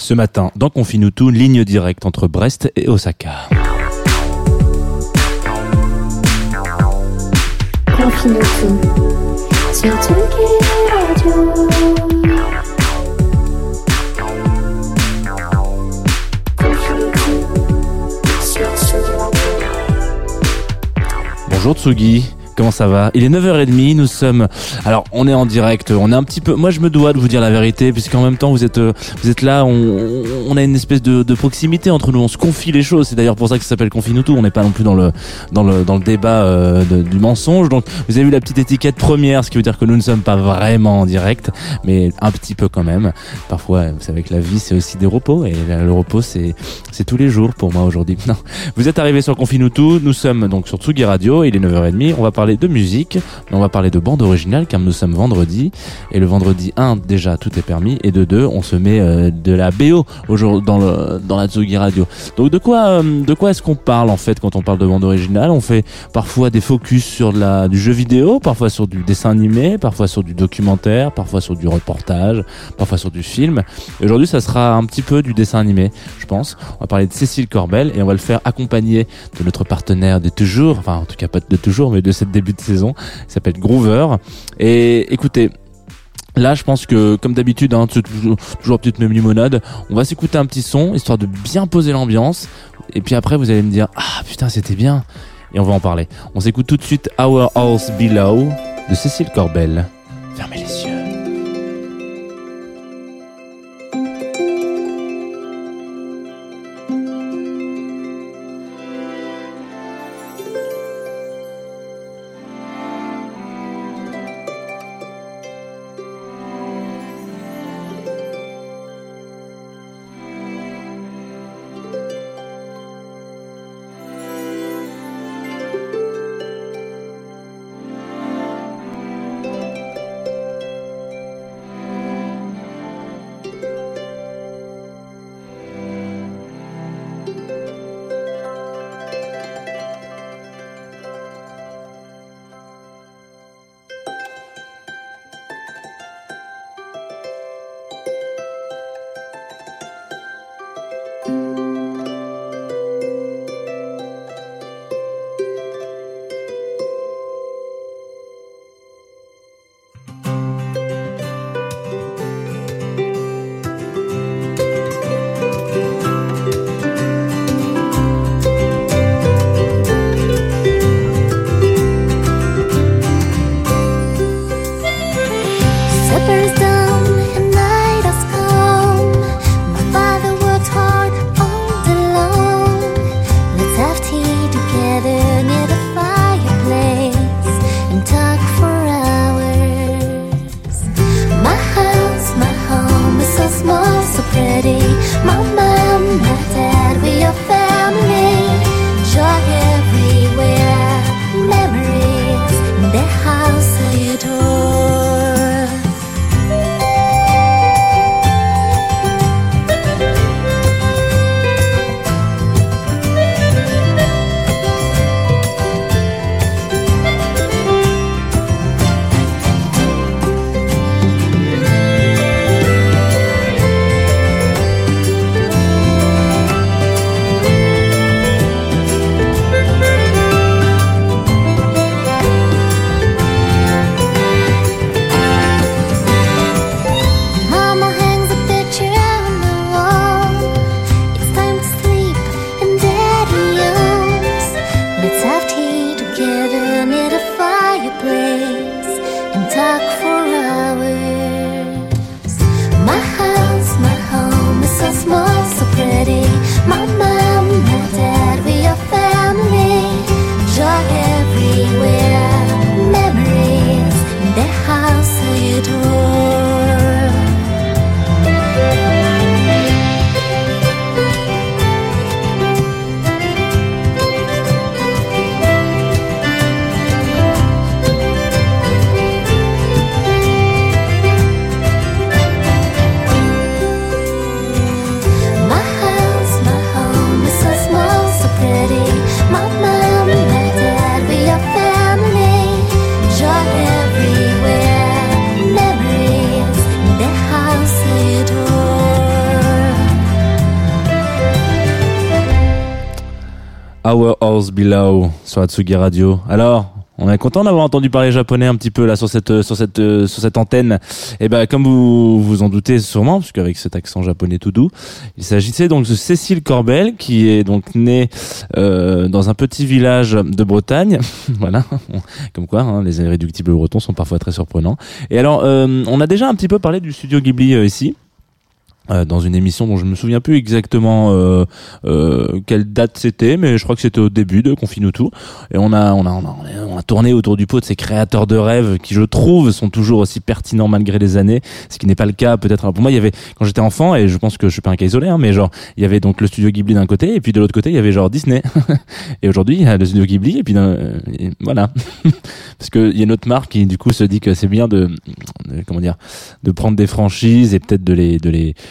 Ce matin, dans Confinutu, ligne directe entre Brest et Osaka. Bonjour Tsugi, comment ça va Il est 9h30, nous sommes... Alors, on est en direct, on est un petit peu... Moi, je me dois de vous dire la vérité, puisqu'en même temps, vous êtes, euh, vous êtes là, on, on a une espèce de, de proximité entre nous, on se confie les choses, c'est d'ailleurs pour ça que ça s'appelle Confinutu, on n'est pas non plus dans le, dans le, dans le débat euh, du mensonge. Donc, vous avez vu la petite étiquette première, ce qui veut dire que nous ne sommes pas vraiment en direct, mais un petit peu quand même. Parfois, vous savez que la vie, c'est aussi des repos, et le repos, c'est tous les jours pour moi aujourd'hui. Non. Vous êtes arrivés sur Confinutu, nous sommes donc sur Tsugi Radio, il est 9h30, on va parler de musique, mais on va parler de bande originale car nous sommes vendredi, et le vendredi 1, déjà, tout est permis, et de 2, on se met euh, de la BO aujourd'hui dans, le, dans la Tsugi Radio. Donc de quoi, euh, de quoi est-ce qu'on parle en fait quand on parle de bande originale? On fait parfois des focus sur la, du jeu vidéo, parfois sur du dessin animé, parfois sur du documentaire, parfois sur du reportage, parfois sur du film. Et Aujourd'hui, ça sera un petit peu du dessin animé, je pense. On va parler de Cécile Corbel et on va le faire accompagner de notre partenaire de toujours, enfin en tout cas pas de toujours, mais de cette début de saison. Il s'appelle Groover. Et écoutez. Là, je pense que, comme d'habitude, hein, toujours, toujours petite même limonade. On va s'écouter un petit son, histoire de bien poser l'ambiance. Et puis après, vous allez me dire, ah putain, c'était bien. Et on va en parler. On s'écoute tout de suite Our House Below de Cécile Corbel. Fermez les yeux. Sur Atsugi Radio. Alors, on est content d'avoir entendu parler japonais un petit peu là sur cette sur cette sur cette antenne. Et ben comme vous vous en doutez sûrement, parce qu'avec cet accent japonais tout doux, il s'agissait donc de Cécile Corbel qui est donc née euh, dans un petit village de Bretagne. voilà, comme quoi hein, les irréductibles bretons sont parfois très surprenants. Et alors euh, on a déjà un petit peu parlé du studio Ghibli euh, ici. Euh, dans une émission dont je me souviens plus exactement euh, euh, quelle date c'était, mais je crois que c'était au début de Confine tout. Et on a, on a, on a, on a tourné autour du pot de ces créateurs de rêves qui, je trouve, sont toujours aussi pertinents malgré les années. Ce qui n'est pas le cas peut-être pour moi. Il y avait quand j'étais enfant et je pense que je suis pas un cas isolé, hein, mais genre il y avait donc le studio Ghibli d'un côté et puis de l'autre côté il y avait genre Disney. et aujourd'hui il y a le studio Ghibli et puis et voilà parce que il y a une autre marque qui du coup se dit que c'est bien de, de comment dire de prendre des franchises et peut-être de les de les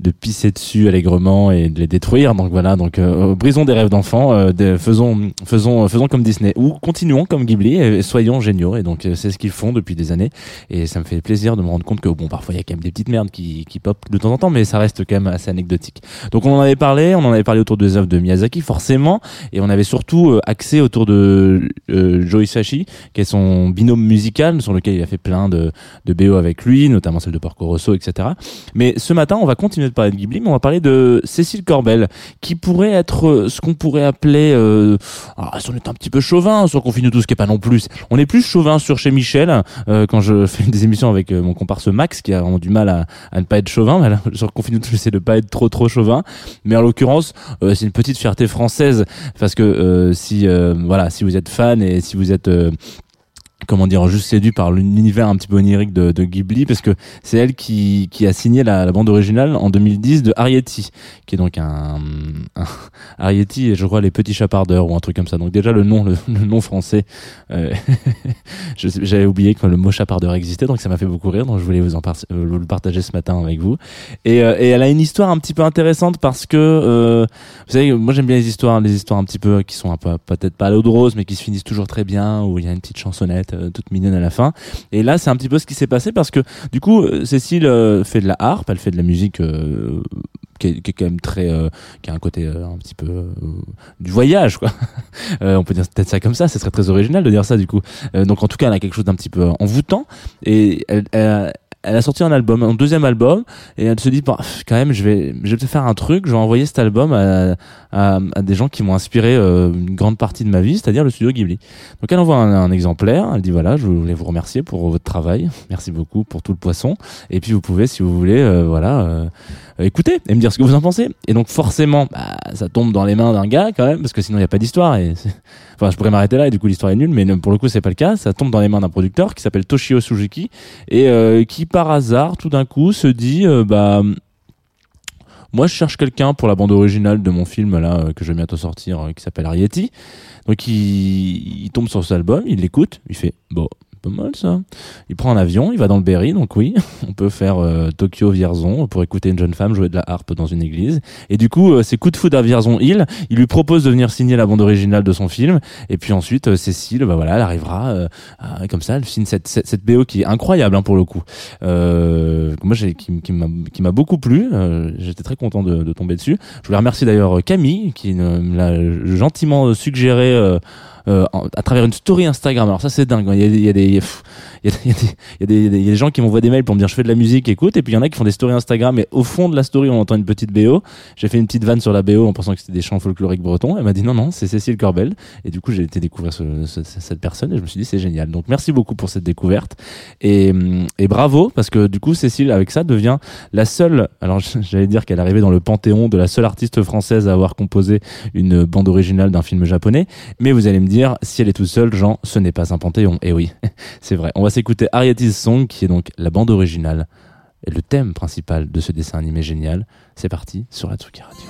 de pisser dessus allègrement et de les détruire. Donc voilà, donc euh, brisons des rêves d'enfants, euh, faisons faisons faisons comme Disney ou continuons comme Ghibli et soyons géniaux. Et donc euh, c'est ce qu'ils font depuis des années et ça me fait plaisir de me rendre compte que bon parfois il y a quand même des petites merdes qui qui pop de temps en temps, mais ça reste quand même assez anecdotique. Donc on en avait parlé, on en avait parlé autour des œuvres de Miyazaki forcément, et on avait surtout euh, axé autour de euh, Joe Hisaishi, qui est son binôme musical sur lequel il a fait plein de de BO avec lui, notamment celle de Porco Rosso, etc. Mais ce matin on va continuer parler de mais on va parler de Cécile Corbel, qui pourrait être euh, ce qu'on pourrait appeler, euh, alors, si on est un petit peu chauvin sur Confine tout, ce qui est pas non plus, on est plus chauvin sur chez Michel, euh, quand je fais des émissions avec euh, mon comparse Max, qui a vraiment du mal à, ne pas être chauvin, mais là, sur Confine tout, j'essaie de pas être trop trop chauvin, mais en l'occurrence, euh, c'est une petite fierté française, parce que si, voilà, si vous êtes fan et si vous êtes comment dire juste séduit par l'univers un petit peu onirique de, de Ghibli parce que c'est elle qui, qui a signé la, la, bande originale en 2010 de Arietti qui est donc un, un Arietti et je crois les petits chapardeurs ou un truc comme ça. Donc déjà le nom le, le nom français euh, j'avais oublié que le mot chapardeur existait donc ça m'a fait beaucoup rire donc je voulais vous en par euh, le partager ce matin avec vous. Et, euh, et elle a une histoire un petit peu intéressante parce que euh, vous savez moi j'aime bien les histoires les histoires un petit peu qui sont un peu peut-être pas à l'eau de rose mais qui se finissent toujours très bien où il y a une petite chansonnette euh, toute mignonne à la fin. Et là, c'est un petit peu ce qui s'est passé parce que du coup, euh, Cécile euh, fait de la harpe, elle fait de la musique euh, qui, est, qui, est, quand même très, qui a un côté un petit peu du voyage, quoi. on peut dire peut-être ça comme ça. Ce serait très original de dire ça du coup. donc en tout cas, elle a quelque chose d'un petit peu envoûtant et elle, elle elle a sorti un album, un deuxième album, et elle se dit, bah, quand même, je vais, je vais faire un truc, je vais envoyer cet album à, à, à des gens qui m'ont inspiré euh, une grande partie de ma vie, c'est-à-dire le studio Ghibli. Donc elle envoie un, un, exemplaire, elle dit, voilà, je voulais vous remercier pour votre travail, merci beaucoup pour tout le poisson, et puis vous pouvez, si vous voulez, euh, voilà, euh, écouter et me dire ce que vous en pensez. Et donc forcément, bah, ça tombe dans les mains d'un gars quand même, parce que sinon il n'y a pas d'histoire. Et enfin, je pourrais m'arrêter là et du coup l'histoire est nulle, mais pour le coup c'est pas le cas. Ça tombe dans les mains d'un producteur qui s'appelle Toshio Suzuki et euh, qui par hasard tout d'un coup se dit, euh, bah moi je cherche quelqu'un pour la bande originale de mon film là euh, que je vais bientôt sortir qui s'appelle Arietti. Donc il tombe sur cet album, il l'écoute, il fait bon Il prend un avion, il va dans le Berry, donc oui, on peut faire euh, Tokyo Vierzon pour écouter une jeune femme jouer de la harpe dans une église. Et du coup, euh, c'est coup de foudre à Vierzon Hill. Il lui propose de venir signer la bande originale de son film. Et puis ensuite, euh, Cécile, bah voilà, elle arrivera euh, comme ça, elle signe cette, cette, cette BO qui est incroyable hein, pour le coup. moi, j'ai qui, qui m'a beaucoup plu. J'étais très content de, de, tomber dessus. Je voulais remercier d'ailleurs Camille qui me l'a gentiment suggéré euh, à travers une story Instagram. Alors ça c'est dingue. Il y a, il y a des, il y a, des, gens qui m'envoient des mails pour me dire je fais de la musique, écoute. Et puis il y en a qui font des stories Instagram et au fond de la story on entend une petite BO. J'ai fait une petite vanne sur la BO en pensant que c'était des chants folkloriques bretons. Elle m'a dit non non c'est Cécile Corbel. Et du coup j'ai été découvrir ce, ce, cette personne et je me suis dit c'est génial. Donc merci beaucoup pour cette découverte et, et bravo parce que du coup Cécile avec ça devient la seule. Alors j'allais dire qu'elle arrivait dans le panthéon de la seule artiste française à avoir composé une bande originale d'un film japonais. Mais vous allez me dire si elle est toute seule, Jean, ce n'est pas un panthéon. Et oui, c'est vrai. On va s'écouter Arietti's Song, qui est donc la bande originale et le thème principal de ce dessin animé génial. C'est parti sur la Tsuki Radio.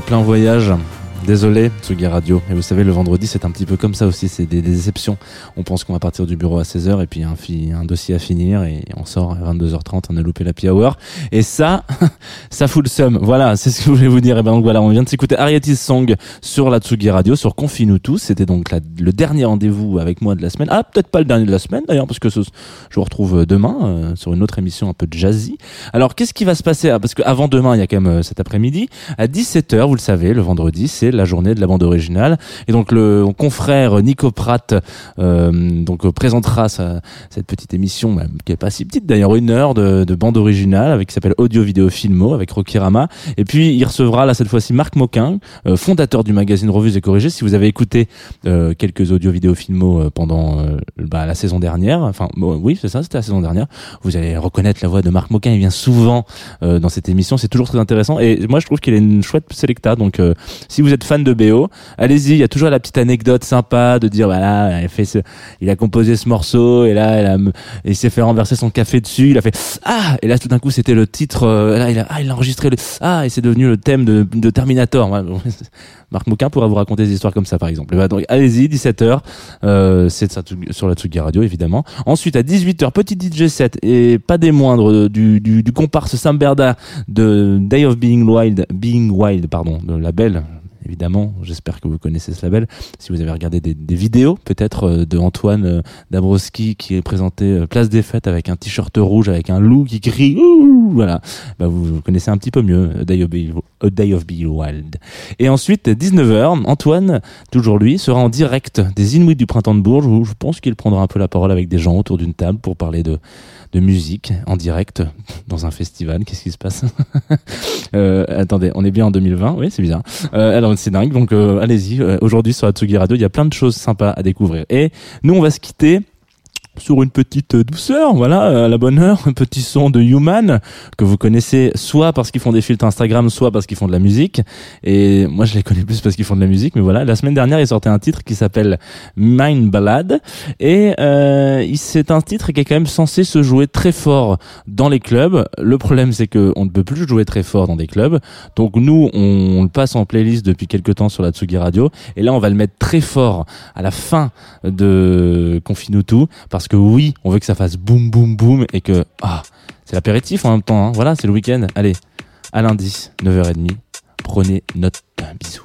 Plein voyage. Désolé, Tsugi Radio. Et vous savez, le vendredi, c'est un petit peu comme ça aussi. C'est des, déceptions. On pense qu'on va partir du bureau à 16h et puis un, un dossier à finir et on sort à 22h30. On a loupé la hour. Et ça, ça fout le seum. Voilà, c'est ce que je voulais vous dire. Et ben donc voilà, on vient de s'écouter Arieti's Song sur la Tsugi Radio, sur Confine-nous tous. C'était donc le dernier rendez-vous avec moi de la semaine. Ah, peut-être pas le dernier de la semaine d'ailleurs, parce que je vous retrouve demain euh, sur une autre émission un peu jazzy. Alors, qu'est-ce qui va se passer? Ah, Parce qu'avant demain, il y a quand même euh, cet après-midi. À 17h, vous le savez, le vendredi, c'est la journée de la bande originale. Et donc, le confrère Nico Pratt euh, donc, présentera sa- cette petite émission, bah, qui est pas si petite d'ailleurs, une heure de, de bande originale, avec qui s'appelle Audio Vidéo Filmo, avec Rocky Rama. Et puis, il recevra là cette fois-ci Marc Moquin, euh, fondateur du magazine Revues et Corrigées. Si vous avez écouté euh, quelques audio vidéo filmo euh, pendant euh, bah, la saison dernière, enfin oui c'est ça, c'était la saison dernière, vous allez reconnaître la voix de Marc Moquin, il vient souvent euh, dans cette émission, c'est toujours très intéressant et moi je trouve qu'il est une chouette sélecta, donc si vous êtes fan de BO, allez-y, il y a toujours la petite anecdote sympa de dire voilà, il a, fait ce, il a composé ce morceau et là il s'est fait renverser son café dessus, il a fait ah et là tout d'un coup c'était le titre, euh, là il a, ah, a enregistré ah et c'est devenu le thème de, Terminator. Marc Moquin pourra vous raconter des histoires comme ça, par exemple. Bah, donc, allez-y, 17h, euh, c'est sur la Tsugi Radio, évidemment. Ensuite, à 18h, petit DJ set, et pas des moindres, euh, du comparse Sam Berda de Day of Being Wild, Being Wild, pardon, de label. Évidemment, j'espère que vous connaissez ce label. Si vous avez regardé des, vidéos, peut-être euh, de Antoine euh, Dabrowski qui est présenté euh, Place des Fêtes avec un t-shirt rouge avec un loup qui crie, Ouh voilà, bah, vous, connaissez un petit peu mieux A Day of Being, A Day of Being Wild. Et ensuite, 19h, Antoine, toujours lui, sera en direct des Inuits du Printemps de Bourges où je pense qu'il prendra un peu la parole avec des gens autour d'une table pour parler de, de musique en direct dans un festival. Qu'est-ce qui se passe euh, Attendez, on est bien en 2020 Oui, c'est bizarre. Euh, alors, c'est dingue. Donc, euh, allez-y. Euh, Aujourd'hui, sur Atsugi Radio, il y a plein de choses sympas à découvrir. Et nous, on va se quitter sur une petite douceur, voilà, à la bonne heure, un petit son de Human que vous connaissez soit parce qu'ils font des filtres Instagram, soit parce qu'ils font de la musique. Et moi, je les connais plus parce qu'ils font de la musique, mais voilà. La semaine dernière, ils sortaient un titre qui s'appelle Mind Ballad, et euh, c'est un titre qui est quand même censé se jouer très fort dans les clubs. Le problème, c'est que on ne peut plus jouer très fort dans des clubs. Donc nous, on, le passe en playlist depuis quelques temps sur la Tsugi Radio, et là, on va le mettre très fort à la fin de Confine tout, parce que oui, on veut que ça fasse boum boum boum et que ah, c'est l'apéritif en même temps. hein. Voilà, c'est le week-end. Allez, à lundi, 9h30. Prenez note. Bisous.